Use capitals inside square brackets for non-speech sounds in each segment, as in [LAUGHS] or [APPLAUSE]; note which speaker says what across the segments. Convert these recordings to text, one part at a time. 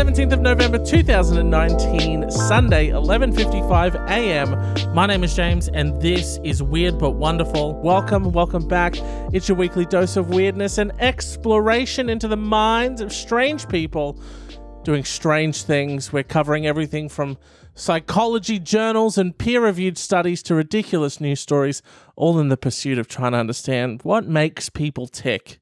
Speaker 1: 17th of November 2019, Sunday, 11:55 a.m. My name is James and this is Weird but Wonderful. Welcome, welcome back. It's your weekly dose of weirdness and exploration into the minds of strange people doing strange things. We're covering everything from psychology journals and peer-reviewed studies to ridiculous news stories, all in the pursuit of trying to understand what makes people tick.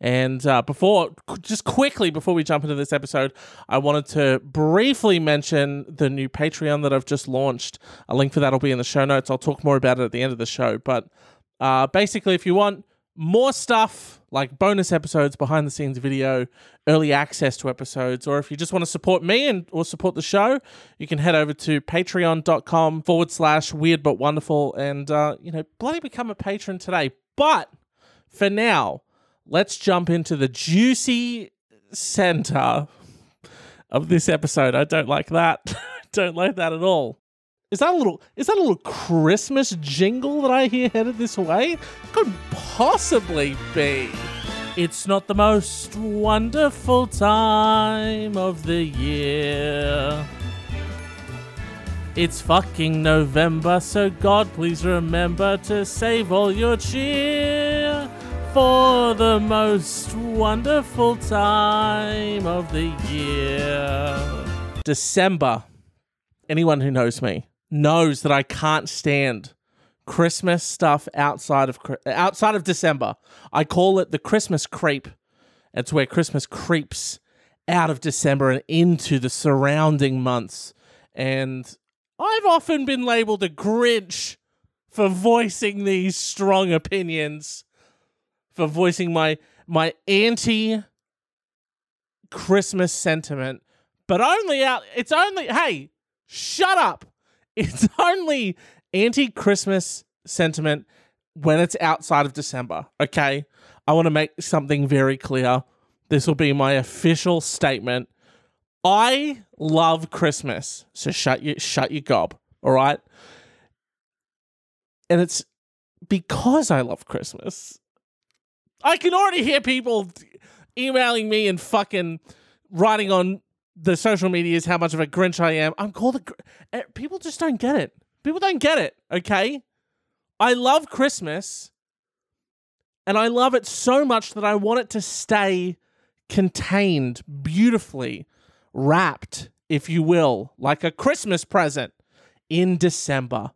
Speaker 1: And uh, before, just quickly before we jump into this episode, I wanted to briefly mention the new Patreon that I've just launched. A link for that will be in the show notes. I'll talk more about it at the end of the show. But uh, basically, if you want more stuff like bonus episodes, behind the scenes video, early access to episodes, or if you just want to support me and or support the show, you can head over to patreon.com forward slash weird but wonderful and uh, you know, bloody become a patron today. But for now, let's jump into the juicy center of this episode. I don't like that. [LAUGHS] don't like that at all. Is that a little is that a little Christmas jingle that I hear headed this way? Couldn't possibly be. It's not the most wonderful time of the year. It's fucking November, so God please remember to save all your cheer for the most wonderful time of the year. December. Anyone who knows me knows that I can't stand Christmas stuff outside of outside of December. I call it the Christmas creep. It's where Christmas creeps out of December and into the surrounding months. And I've often been labeled a Grinch for voicing these strong opinions, for voicing my my anti Christmas sentiment, but only out it's only hey, shut up. [LAUGHS] It's only anti Christmas sentiment when it's outside of December. Okay. I want to make something very clear. This will be my official statement. I love Christmas. So shut your shut your gob. All right. And it's because I love Christmas. I can already hear people emailing me and fucking writing on the social medias how much of a Grinch I am. I'm called a. Gr- eh, people just don't get it. People don't get it. Okay. I love Christmas and I love it so much that I want it to stay contained beautifully, wrapped, if you will, like a Christmas present in December.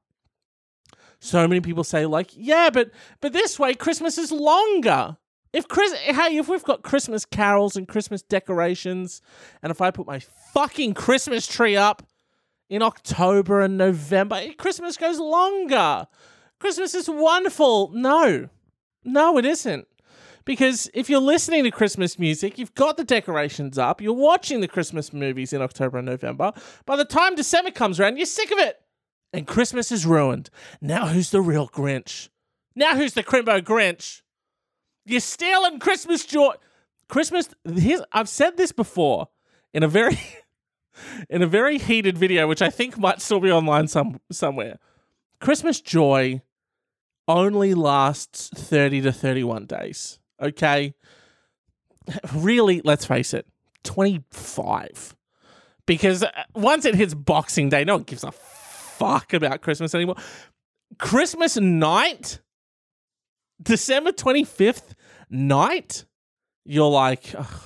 Speaker 1: So many people say like, "Yeah, but but this way Christmas is longer." If Chris hey, if we've got Christmas carols and Christmas decorations and if I put my fucking Christmas tree up in October and November, Christmas goes longer. Christmas is wonderful. No, no, it isn't. Because if you're listening to Christmas music, you've got the decorations up, you're watching the Christmas movies in October and November. By the time December comes around, you're sick of it. And Christmas is ruined. Now who's the real Grinch? Now who's the Crimbo Grinch? You're stealing Christmas joy. Christmas, I've said this before in a very [LAUGHS] in a very heated video, which I think might still be online some somewhere. Christmas joy only lasts 30 to 31 days. Okay. Really, let's face it, 25. Because uh, once it hits Boxing Day, no one gives a fuck about Christmas anymore. Christmas night, December 25th night, you're like, ugh,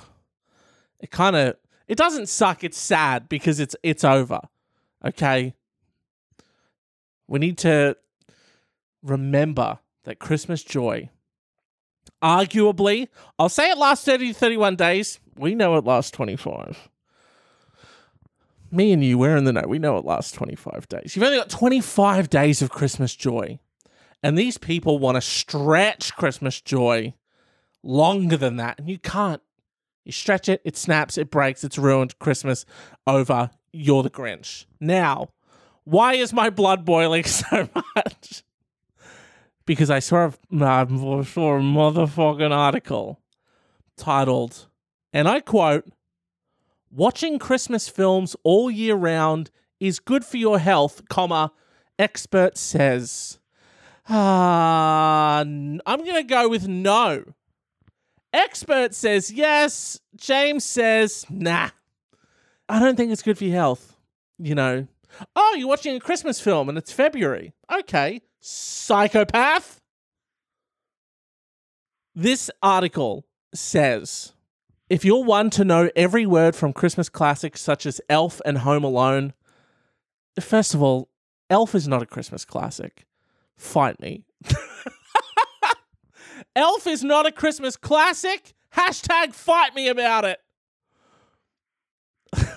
Speaker 1: it kind of, it doesn't suck. It's sad because it's, it's over. Okay. We need to remember that Christmas joy, arguably, I'll say it lasts 30 to 31 days. We know it lasts 25. Me and you, we're in the know. We know it lasts 25 days. You've only got 25 days of Christmas joy. And these people want to stretch Christmas joy longer than that. And you can't. You stretch it, it snaps, it breaks, it's ruined. Christmas over. You're the Grinch. Now, why is my blood boiling [LAUGHS] so much? because I saw a, I saw a motherfucking article titled, and I quote, Watching Christmas films all year round is good for your health, comma, expert says. Ah, uh, I'm going to go with no. Expert says yes. James says nah. I don't think it's good for your health. You know, oh, you're watching a Christmas film and it's February. Okay, psychopath. This article says if you're one to know every word from Christmas classics such as Elf and Home Alone, first of all, Elf is not a Christmas classic. Fight me. [LAUGHS] Elf is not a Christmas classic. Hashtag fight me about it. [LAUGHS]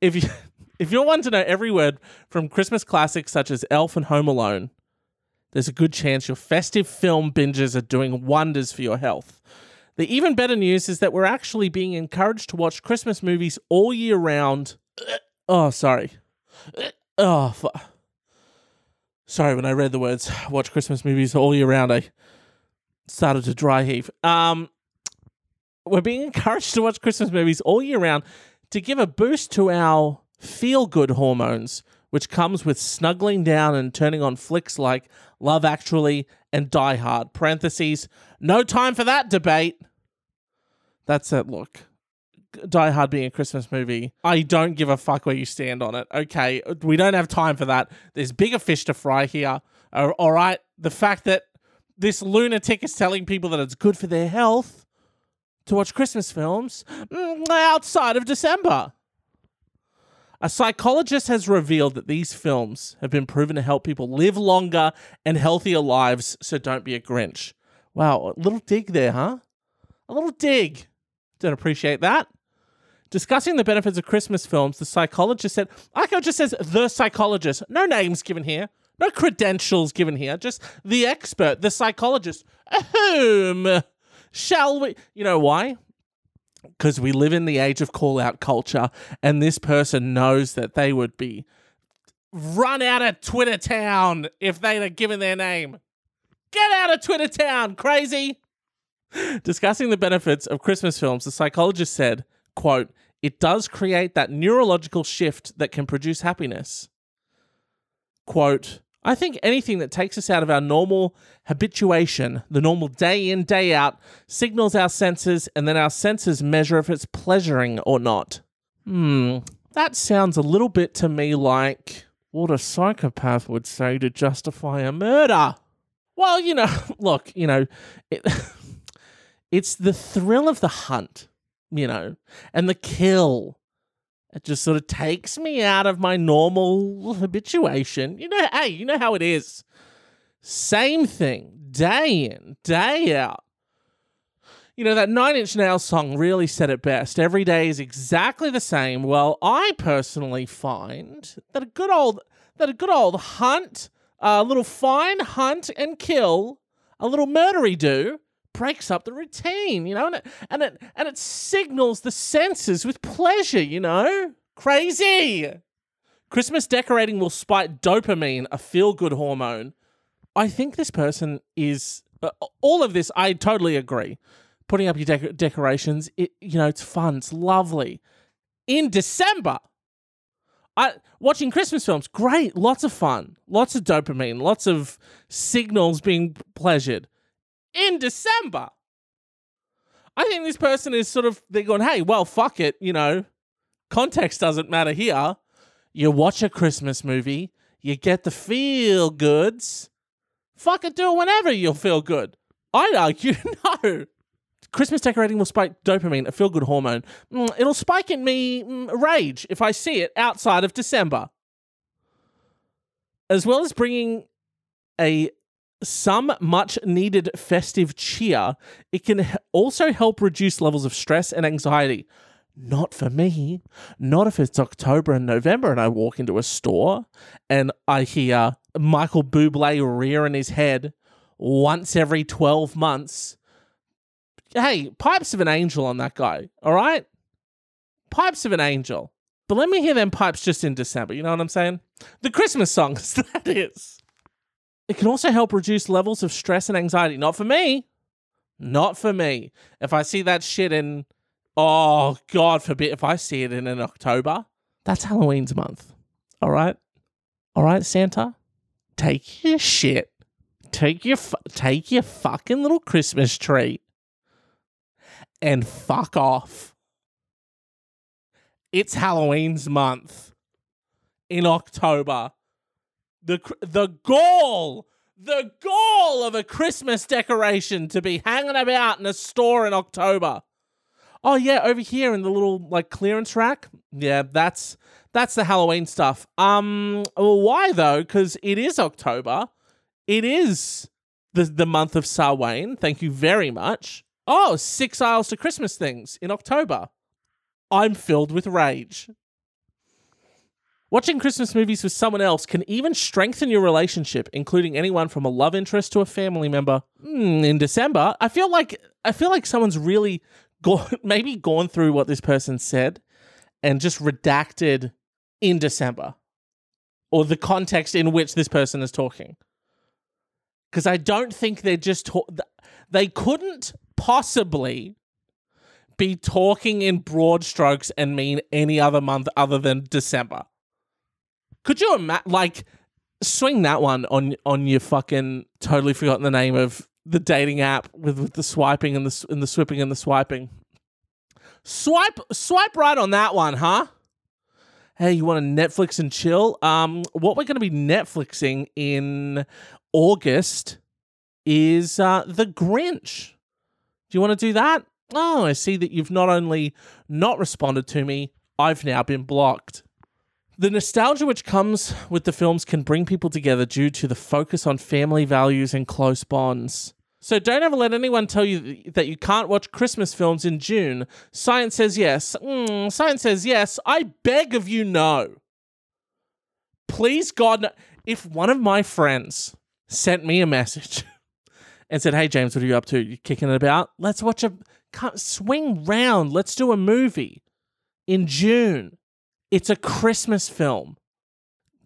Speaker 1: if you if you're one to know every word from Christmas classics such as Elf and Home Alone, there's a good chance your festive film binges are doing wonders for your health. The even better news is that we're actually being encouraged to watch Christmas movies all year round. Oh, sorry. Oh, sorry. When I read the words "watch Christmas movies all year round," I started to dry heave. Um, we're being encouraged to watch Christmas movies all year round to give a boost to our feel good hormones, which comes with snuggling down and turning on flicks like Love Actually and Die Hard. Parentheses, no time for that debate. That's it, look. Die Hard being a Christmas movie, I don't give a fuck where you stand on it. Okay, we don't have time for that. There's bigger fish to fry here. All right, the fact that this lunatic is telling people that it's good for their health to watch Christmas films mm, outside of December. A psychologist has revealed that these films have been proven to help people live longer and healthier lives, so don't be a Grinch. Wow, a little dig there, huh? A little dig. Don't appreciate that. Discussing the benefits of Christmas films, the psychologist said, I like how it just says the psychologist. No names given here, no credentials given here, just the expert, the psychologist. Whom shall we? You know why? Because we live in the age of call out culture, and this person knows that they would be run out of Twitter town if they'd have given their name. Get out of Twitter town, crazy! Discussing the benefits of Christmas films, the psychologist said, quote, it does create that neurological shift that can produce happiness. Quote, I think anything that takes us out of our normal habituation, the normal day in, day out, signals our senses, and then our senses measure if it's pleasuring or not. Hmm, that sounds a little bit to me like what a psychopath would say to justify a murder. Well, you know, [LAUGHS] look, you know, it, [LAUGHS] it's the thrill of the hunt, you know, and the kill. It just sort of takes me out of my normal habituation. You know, hey, you know how it is. Same thing, day in, day out. You know, that Nine Inch Nails song really said it best. Every day is exactly the same. Well, I personally find that a good old that a good old hunt, a little fine hunt and kill, a little murdery do, breaks up the routine, you know, and it, and it and it signals the senses with pleasure, you know. Crazy. Christmas decorating will spike dopamine, a feel-good hormone. I think this person is uh, all of this. I totally agree. Putting up your dec- decorations, it you know, it's fun, it's lovely. In December, I watching Christmas films, great, lots of fun, lots of dopamine, lots of signals being pleasured in December. I think this person is sort of they're going, hey, well, fuck it, you know, context doesn't matter here. You watch a Christmas movie, you get the feel goods. Fuck it, do it whenever you'll feel good. I'd argue [LAUGHS] no. Christmas decorating will spike dopamine, a feel good hormone. Mm, it'll spike in me mm, rage if I see it outside of December. As well as bringing a some much needed festive cheer, it can also help reduce levels of stress and anxiety. Not for me. Not if it's October and November and I walk into a store and I hear Michael Bublé rearing his head once every 12 months. Hey, pipes of an angel on that guy, all right? Pipes of an angel. But let me hear them pipes just in December, you know what I'm saying? The Christmas songs, [LAUGHS] that is. It can also help reduce levels of stress and anxiety. Not for me. Not for me. If I see that shit in, oh, God forbid, if I see it in an October, that's Halloween's month. All right? All right, Santa? Take your shit. Take your, fu- take your fucking little Christmas tree and fuck off. It's Halloween's month in October. The the gall, the gall of a Christmas decoration to be hanging about in a store in October. Oh yeah, over here in the little like clearance rack. Yeah, that's that's the Halloween stuff. Um, well, why though? Because it is October. It is the the month of Samhain. Thank you very much. Oh, six aisles to Christmas things in October. I'm filled with rage. Watching Christmas movies with someone else can even strengthen your relationship, including anyone from a love interest to a family member. Mm, in December, I feel like I feel like someone's really gone, [LAUGHS] maybe gone through what this person said and just redacted in December or the context in which this person is talking. Because I don't think they're just ta- they couldn't possibly be talking in broad strokes and mean any other month other than December. Could you imagine, like, swing that one on on your fucking totally forgotten the name of the dating app with, with the swiping and the and the swipping and the swiping. Swipe swipe right on that one, huh? Hey, you want to Netflix and chill? Um, what we're going to be Netflixing in August is uh, The Grinch. Do you want to do that? Oh, I see that you've not only not responded to me, I've now been blocked. The nostalgia which comes with the films can bring people together due to the focus on family values and close bonds. So don't ever let anyone tell you that you can't watch Christmas films in June. Science says yes. Mm, science says yes. I beg of you, no. Please, God, no. if one of my friends sent me a message [LAUGHS] and said, "Hey James, what are you up to? You kicking it about? Let's watch a swing round. Let's do a movie in June." It's a Christmas film.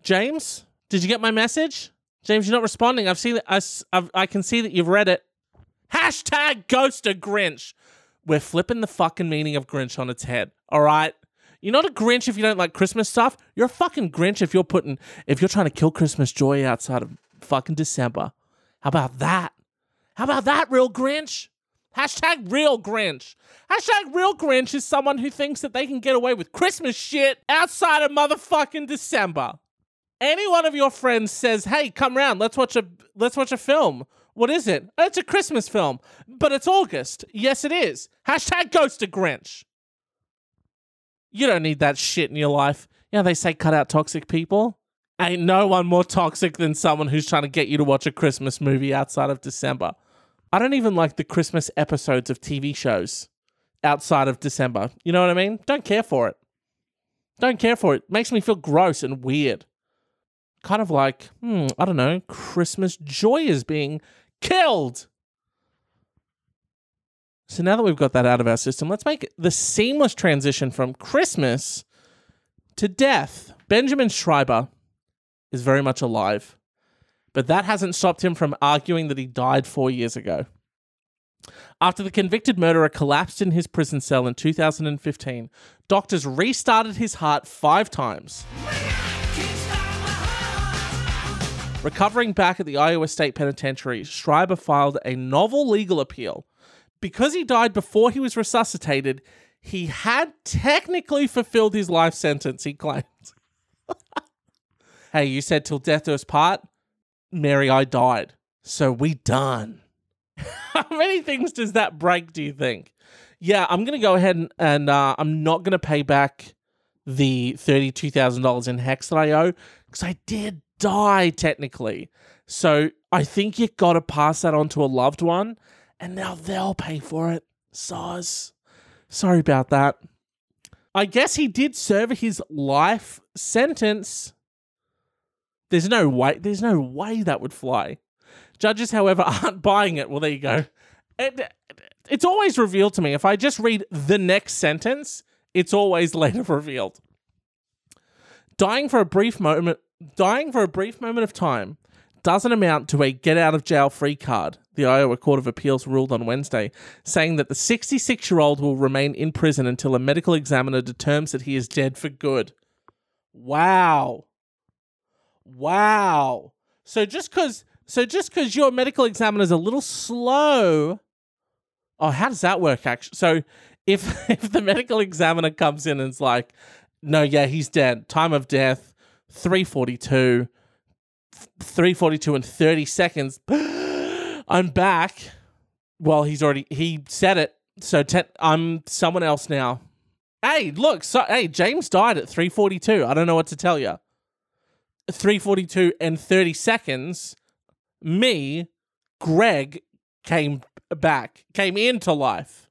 Speaker 1: James, did you get my message? James, you're not responding. I've seen. I, I've, I can see that you've read it. Hashtag Ghost of Grinch. We're flipping the fucking meaning of Grinch on its head. All right. You're not a Grinch if you don't like Christmas stuff. You're a fucking Grinch if you're putting if you're trying to kill Christmas joy outside of fucking December. How about that? How about that, real Grinch? Hashtag real Grinch. Hashtag real Grinch is someone who thinks that they can get away with Christmas shit outside of motherfucking December. Any one of your friends says, "Hey, come round. Let's watch a let's watch a film." What is it? Oh, it's a Christmas film, but it's August. Yes, it is. Hashtag Ghost of Grinch. You don't need that shit in your life. You know, they say cut out toxic people. Ain't no one more toxic than someone who's trying to get you to watch a Christmas movie outside of December. I don't even like the Christmas episodes of TV shows outside of December. You know what I mean? Don't care for it. Don't care for it. Makes me feel gross and weird. Kind of like, hmm, I don't know, Christmas joy is being killed. So now that we've got that out of our system, let's make the seamless transition from Christmas to death. Benjamin Schreiber is very much alive. But that hasn't stopped him from arguing that he died four years ago. After the convicted murderer collapsed in his prison cell in 2015, doctors restarted his heart five times. Recovering back at the Iowa State Penitentiary, Schreiber filed a novel legal appeal. Because he died before he was resuscitated, he had technically fulfilled his life sentence, he claimed. [LAUGHS] hey, you said till death do us part? Mary, I died. So we done. [LAUGHS] How many things does that break, do you think? Yeah, I'm going to go ahead and, and uh, I'm not going to pay back the $32,000 in HECS that I owe because I did die technically. So I think you got to pass that on to a loved one and now they'll pay for it. Soz. Sorry about that. I guess he did serve his life sentence there's no way. There's no way that would fly. Judges, however, [LAUGHS] aren't buying it. Well, there you go. It, it's always revealed to me. If I just read the next sentence, it's always [LAUGHS] later revealed. Dying for a brief moment, dying for a brief moment of time, doesn't amount to a get out of jail free card. The Iowa Court of Appeals ruled on Wednesday, saying that the 66 year old will remain in prison until a medical examiner determines that he is dead for good. Wow. Wow. So just because so just because your medical examiner's a little slow. Oh, how does that work? Actually, so if [LAUGHS] if the medical examiner comes in and is like, no, yeah, he's dead. Time of death, 342, 342 and 30 seconds. [GASPS] I'm back. Well, he's already he said it. So I'm someone else now. Hey, look, so hey, James died at 342. I don't know what to tell you. 342 and 30 seconds. Me, Greg came back, came into life.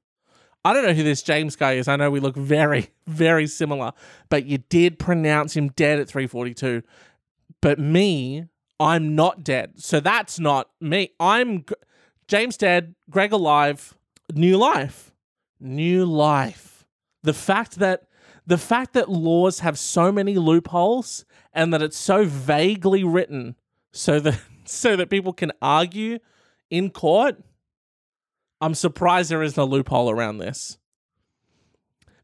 Speaker 1: I don't know who this James guy is. I know we look very, [LAUGHS] very similar, but you did pronounce him dead at 342. But me, I'm not dead. So that's not me. I'm James dead, Greg alive, new life. New life. The fact that the fact that laws have so many loopholes and that it's so vaguely written so that [LAUGHS] so that people can argue in court, I'm surprised there isn't a loophole around this.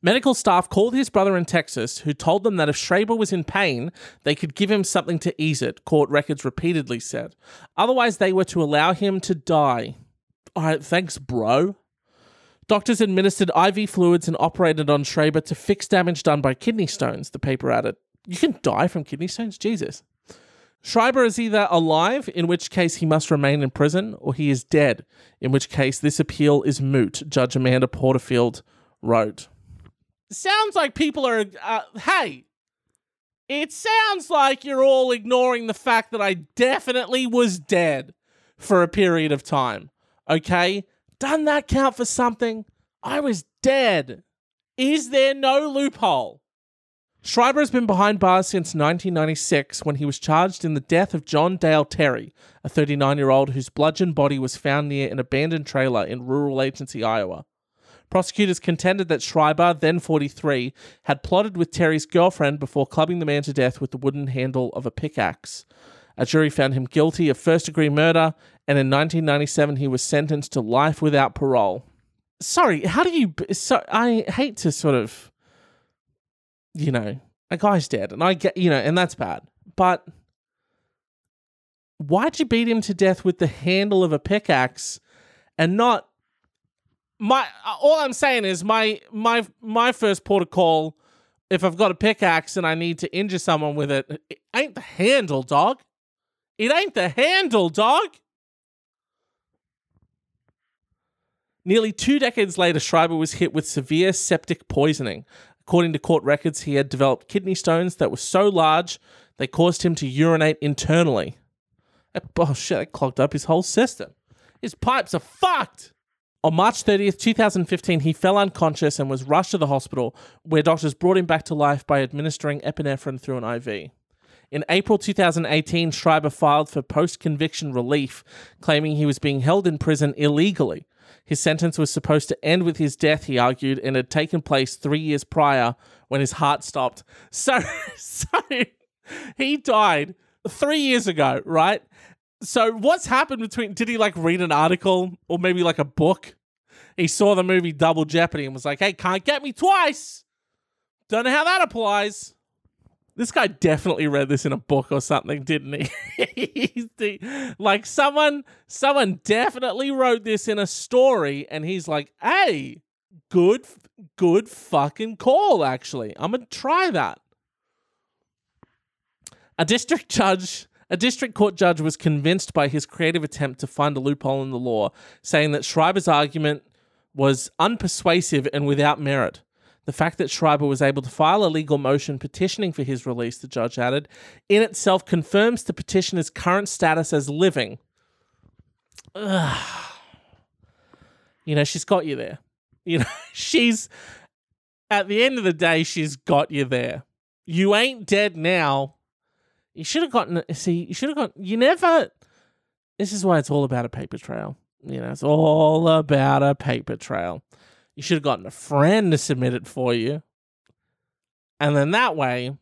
Speaker 1: Medical staff called his brother in Texas, who told them that if Schreiber was in pain, they could give him something to ease it, court records repeatedly said. Otherwise, they were to allow him to die. All right, thanks, bro. Doctors administered IV fluids and operated on Schreiber to fix damage done by kidney stones, the paper added. You can die from kidney stones? Jesus. Schreiber is either alive, in which case he must remain in prison, or he is dead, in which case this appeal is moot, Judge Amanda Potterfield wrote. Sounds like people are. Uh, hey, it sounds like you're all ignoring the fact that I definitely was dead for a period of time. Okay? Doesn't that count for something? I was dead. Is there no loophole? Schreiber has been behind bars since 1996 when he was charged in the death of John Dale Terry, a 39 year old whose bludgeoned body was found near an abandoned trailer in rural Agency, Iowa. Prosecutors contended that Schreiber, then 43, had plotted with Terry's girlfriend before clubbing the man to death with the wooden handle of a pickaxe. A jury found him guilty of first degree murder, and in 1997 he was sentenced to life without parole. Sorry, how do you. So, I hate to sort of you know, a guy's oh, dead, and I get, you know, and that's bad. But why'd you beat him to death with the handle of a pickaxe and not my uh, all I'm saying is my my my first call if I've got a pickaxe and I need to injure someone with it, it ain't the handle, dog. It ain't the handle, dog. Nearly two decades later, Schreiber was hit with severe septic poisoning, According to court records, he had developed kidney stones that were so large they caused him to urinate internally. Oh shit, that clogged up his whole system. His pipes are fucked. On March 30th, 2015, he fell unconscious and was rushed to the hospital, where doctors brought him back to life by administering epinephrine through an IV. In April 2018, Schreiber filed for post conviction relief, claiming he was being held in prison illegally his sentence was supposed to end with his death, he argued, and had taken place three years prior when his heart stopped. So, [LAUGHS] so he died three years ago, right? So what's happened between? Did he like read an article or maybe like a book? He saw the movie Double Jeopardy and was like, "Hey, can't get me twice." Don't know how that applies. This guy definitely read this in a book or something, didn't [LAUGHS] he? like someone someone definitely wrote this in a story and he's like, "Hey, good good fucking call actually. I'm going to try that." A district judge a district court judge was convinced by his creative attempt to find a loophole in the law, saying that Schreiber's argument was unpersuasive and without merit. The fact that Schreiber was able to file a legal motion petitioning for his release, the judge added, in itself confirms the petitioner's current status as living. Ugh. You know, she's got you there. You know, [LAUGHS] she's, at the end of the day, she's got you there. You ain't dead now. You should have gotten, see, you should have got, you never, this is why it's all about a paper trail. You know, it's all about a paper trail. You should have gotten a friend to submit it for you. And then that way,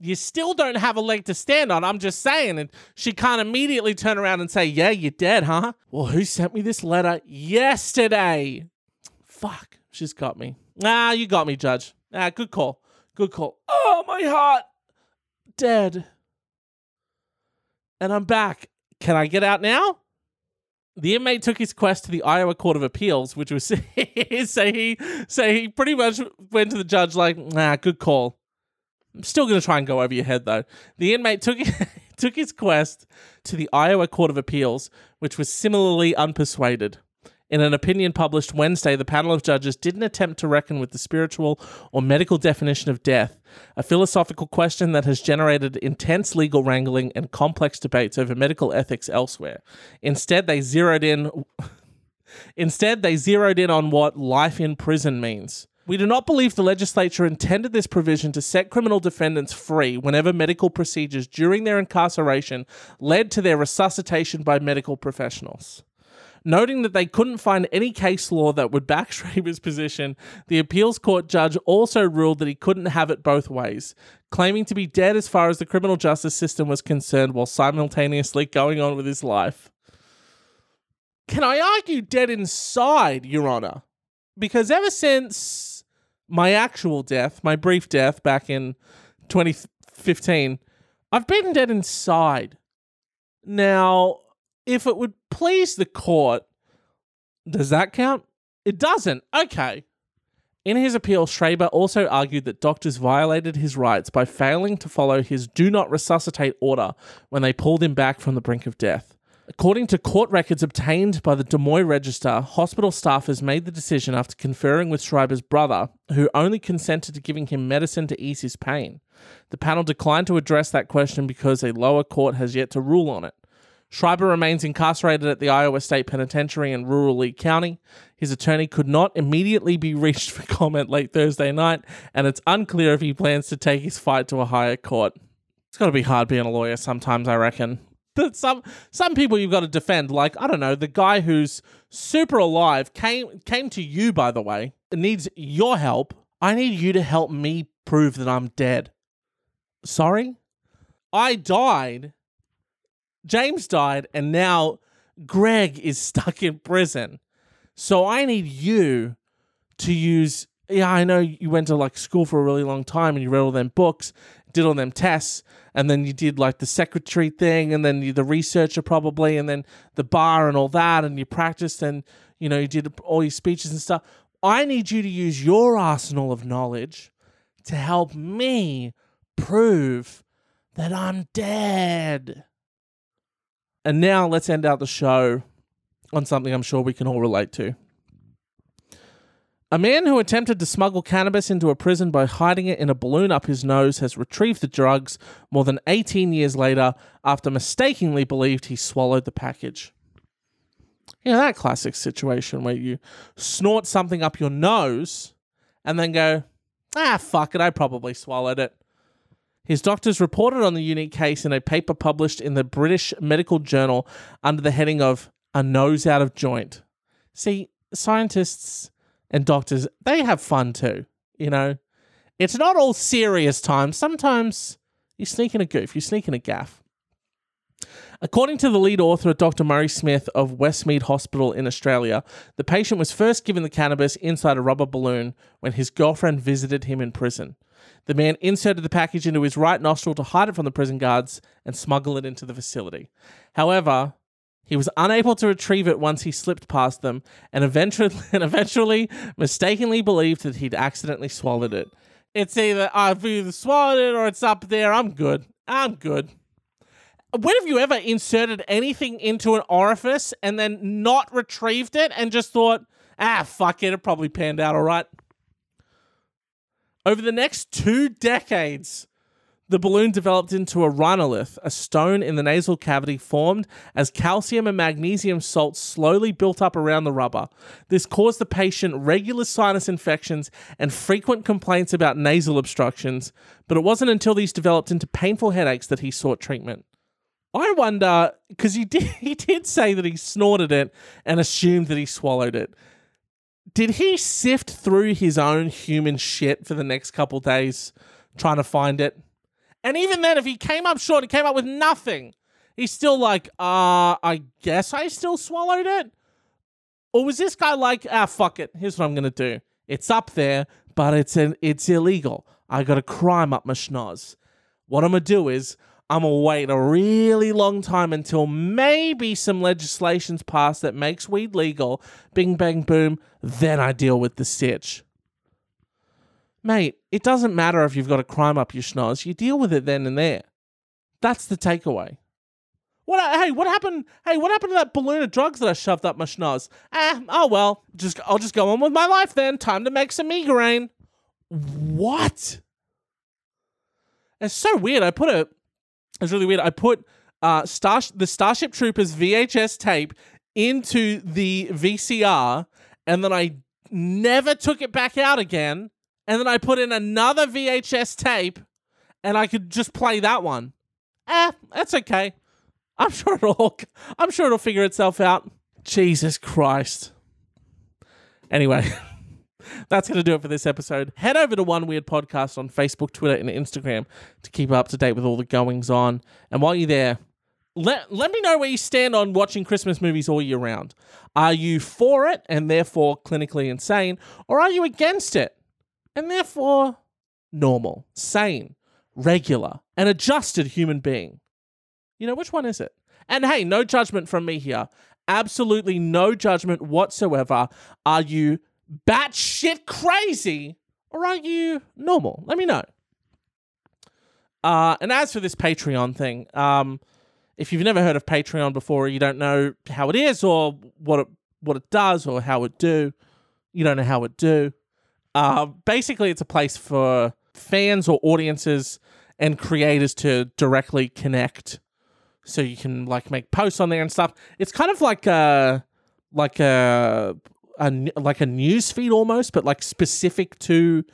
Speaker 1: you still don't have a leg to stand on. I'm just saying. And she can't immediately turn around and say, Yeah, you're dead, huh? Well, who sent me this letter yesterday? Fuck, she's got me. Ah, you got me, Judge. Ah, good call. Good call. Oh, my heart. Dead. And I'm back. Can I get out now? The inmate took his quest to the Iowa Court of Appeals, which was [LAUGHS] say he say he pretty much went to the judge like, nah, good call. I'm still gonna try and go over your head though. The inmate took [LAUGHS] took his quest to the Iowa Court of Appeals, which was similarly unpersuaded. In an opinion published Wednesday, the panel of judges didn't attempt to reckon with the spiritual or medical definition of death, a philosophical question that has generated intense legal wrangling and complex debates over medical ethics elsewhere. Instead, they zeroed in [LAUGHS] Instead, they zeroed in on what life in prison means. We do not believe the legislature intended this provision to set criminal defendants free whenever medical procedures during their incarceration led to their resuscitation by medical professionals. Noting that they couldn't find any case law that would back Schreiber's position, the appeals court judge also ruled that he couldn't have it both ways, claiming to be dead as far as the criminal justice system was concerned while simultaneously going on with his life. Can I argue dead inside, Your Honor? Because ever since my actual death, my brief death back in 2015, I've been dead inside. Now, if it would please the court, does that count? It doesn't. Okay. In his appeal, Schreiber also argued that doctors violated his rights by failing to follow his do not resuscitate order when they pulled him back from the brink of death. According to court records obtained by the Des Moines Register, hospital staffers made the decision after conferring with Schreiber's brother, who only consented to giving him medicine to ease his pain. The panel declined to address that question because a lower court has yet to rule on it. Schreiber remains incarcerated at the Iowa State Penitentiary in rural Lee County. His attorney could not immediately be reached for comment late Thursday night, and it's unclear if he plans to take his fight to a higher court. It's got to be hard being a lawyer sometimes, I reckon. But some some people you've got to defend, like I don't know, the guy who's super alive came came to you by the way, needs your help. I need you to help me prove that I'm dead. Sorry? I died. James died, and now Greg is stuck in prison. So I need you to use. Yeah, I know you went to like school for a really long time and you read all them books, did all them tests, and then you did like the secretary thing, and then you, the researcher probably, and then the bar and all that, and you practiced, and you know you did all your speeches and stuff. I need you to use your arsenal of knowledge to help me prove that I'm dead. And now let's end out the show on something I'm sure we can all relate to. A man who attempted to smuggle cannabis into a prison by hiding it in a balloon up his nose has retrieved the drugs more than 18 years later after mistakenly believed he swallowed the package. You know, that classic situation where you snort something up your nose and then go, ah, fuck it, I probably swallowed it. His doctors reported on the unique case in a paper published in the British Medical Journal under the heading of A Nose Out of Joint. See, scientists and doctors, they have fun too. You know, it's not all serious times. Sometimes you sneak in a goof, you sneak in a gaff. According to the lead author, Dr. Murray Smith of Westmead Hospital in Australia, the patient was first given the cannabis inside a rubber balloon when his girlfriend visited him in prison. The man inserted the package into his right nostril to hide it from the prison guards and smuggle it into the facility. However, he was unable to retrieve it once he slipped past them, and eventually, [LAUGHS] and eventually mistakenly believed that he'd accidentally swallowed it. It's either I've either swallowed it or it's up there. I'm good. I'm good. When have you ever inserted anything into an orifice and then not retrieved it and just thought, ah, fuck it, it probably panned out all right? Over the next two decades, the balloon developed into a rhinolith, a stone in the nasal cavity formed as calcium and magnesium salts slowly built up around the rubber. This caused the patient regular sinus infections and frequent complaints about nasal obstructions, but it wasn't until these developed into painful headaches that he sought treatment. I wonder because he did [LAUGHS] he did say that he snorted it and assumed that he swallowed it. Did he sift through his own human shit for the next couple days trying to find it? And even then, if he came up short, he came up with nothing. He's still like, uh, I guess I still swallowed it. Or was this guy like, ah, fuck it. Here's what I'm gonna do. It's up there, but it's an it's illegal. I got a crime up my schnoz. What I'm gonna do is I'm gonna wait a really long time until maybe some legislation's passed that makes weed legal. Bing, bang, boom. Then I deal with the stitch. Mate, it doesn't matter if you've got a crime up your schnoz. You deal with it then and there. That's the takeaway. What? Hey, what happened? Hey, what happened to that balloon of drugs that I shoved up my schnoz? Ah, oh well. Just I'll just go on with my life then. Time to make some migraine. What? It's so weird. I put a. It's really weird. I put uh Star the Starship Troopers VHS tape into the VCR, and then I never took it back out again. And then I put in another VHS tape, and I could just play that one. Eh, that's okay. I'm [LAUGHS] sure it'll. I'm sure it'll figure itself out. Jesus Christ. Anyway, [LAUGHS] that's going to do it for this episode. Head over to One Weird Podcast on Facebook, Twitter, and Instagram to keep up to date with all the goings on. And while you're there, let let me know where you stand on watching Christmas movies all year round. Are you for it and therefore clinically insane, or are you against it and therefore normal, sane, regular, an adjusted human being? You know, which one is it? And hey, no judgment from me here. Absolutely no judgment whatsoever. Are you batshit crazy or are you normal? Let me know. Uh, and as for this Patreon thing, um, if you've never heard of Patreon before, you don't know how it is or what it what it does or how it do, you don't know how it do. Uh, basically, it's a place for fans or audiences and creators to directly connect so you can like make posts on there and stuff. It's kind of like a like a, a like a news feed almost, but like specific to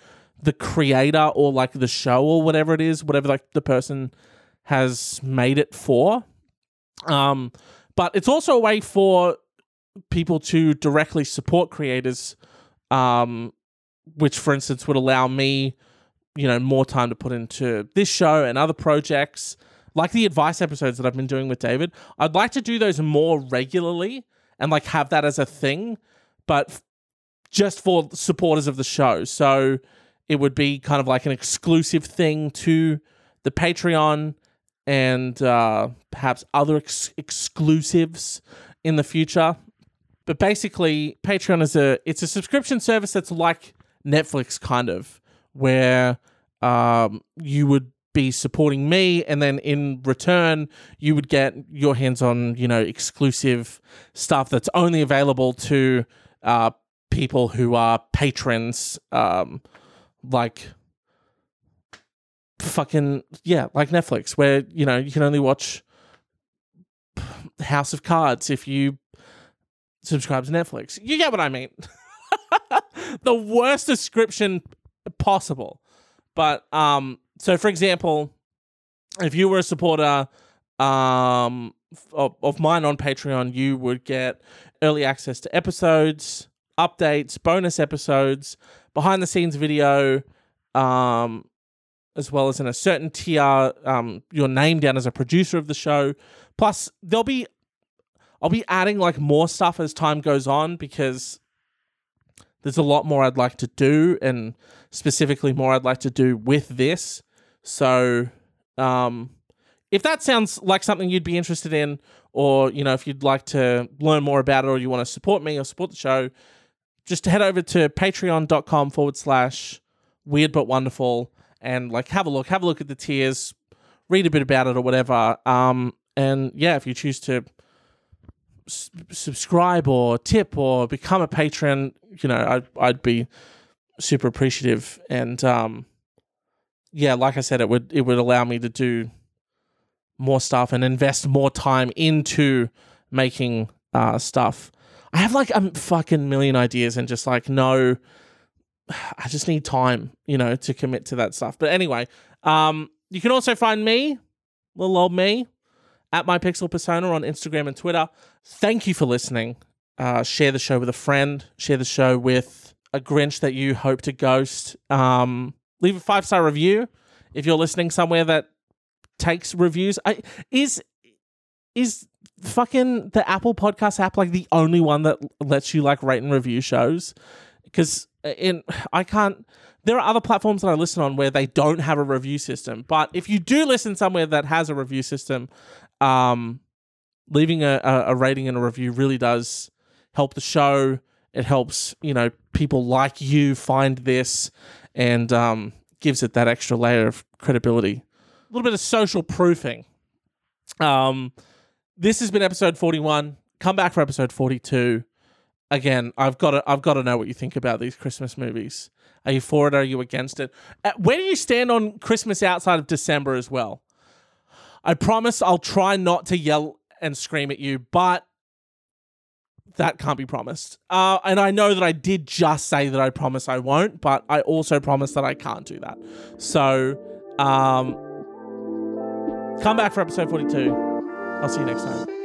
Speaker 1: the creator or like the show or whatever it is, whatever like the person has made it for. Um, but it's also a way for people to directly support creators, um, which, for instance, would allow me, you know, more time to put into this show and other projects like the advice episodes that I've been doing with David, I'd like to do those more regularly and like have that as a thing, but just for supporters of the show. So it would be kind of like an exclusive thing to the Patreon and uh, perhaps other ex- exclusives in the future. But basically, Patreon is a it's a subscription service that's like Netflix kind of, where um, you would be supporting me and then in return you would get your hands on you know exclusive stuff that's only available to uh, people who are patrons um, like fucking yeah like netflix where you know you can only watch house of cards if you subscribe to netflix. You get what i mean. [LAUGHS] The worst description possible. But um so for example, if you were a supporter um, of, of mine on Patreon, you would get early access to episodes, updates, bonus episodes, behind the scenes video, um, as well as in a certain tier, um, your name down as a producer of the show. Plus, there'll be I'll be adding like more stuff as time goes on because there's a lot more I'd like to do, and specifically more I'd like to do with this. So, um, if that sounds like something you'd be interested in, or you know, if you'd like to learn more about it, or you want to support me or support the show, just head over to patreon.com forward slash weird but wonderful and like have a look, have a look at the tiers, read a bit about it or whatever. Um, and yeah, if you choose to subscribe or tip or become a patron, you know, I'd, I'd be super appreciative. And um, yeah, like I said, it would it would allow me to do more stuff and invest more time into making uh, stuff. I have like a fucking million ideas and just like no, [SIGHS] I just need time, you know, to commit to that stuff. But anyway, um, you can also find me, little old me, at my pixel persona on Instagram and Twitter. Thank you for listening. Uh, share the show with a friend. Share the show with a Grinch that you hope to ghost. Um, leave a five star review if you're listening somewhere that takes reviews. I, is is fucking the Apple Podcast app like the only one that lets you like rate and review shows? because in I can't. There are other platforms that I listen on where they don't have a review system. But if you do listen somewhere that has a review system, um, leaving a, a, a rating and a review really does help the show. It helps you know people like you find this and um, gives it that extra layer of credibility. A little bit of social proofing. Um, this has been episode forty-one. Come back for episode forty-two again, I've got to I've got to know what you think about these Christmas movies. Are you for it? Are you against it? Uh, where do you stand on Christmas outside of December as well? I promise I'll try not to yell and scream at you, but that can't be promised. Uh, and I know that I did just say that I promise I won't, but I also promise that I can't do that. So, um, come back for episode 42. I'll see you next time.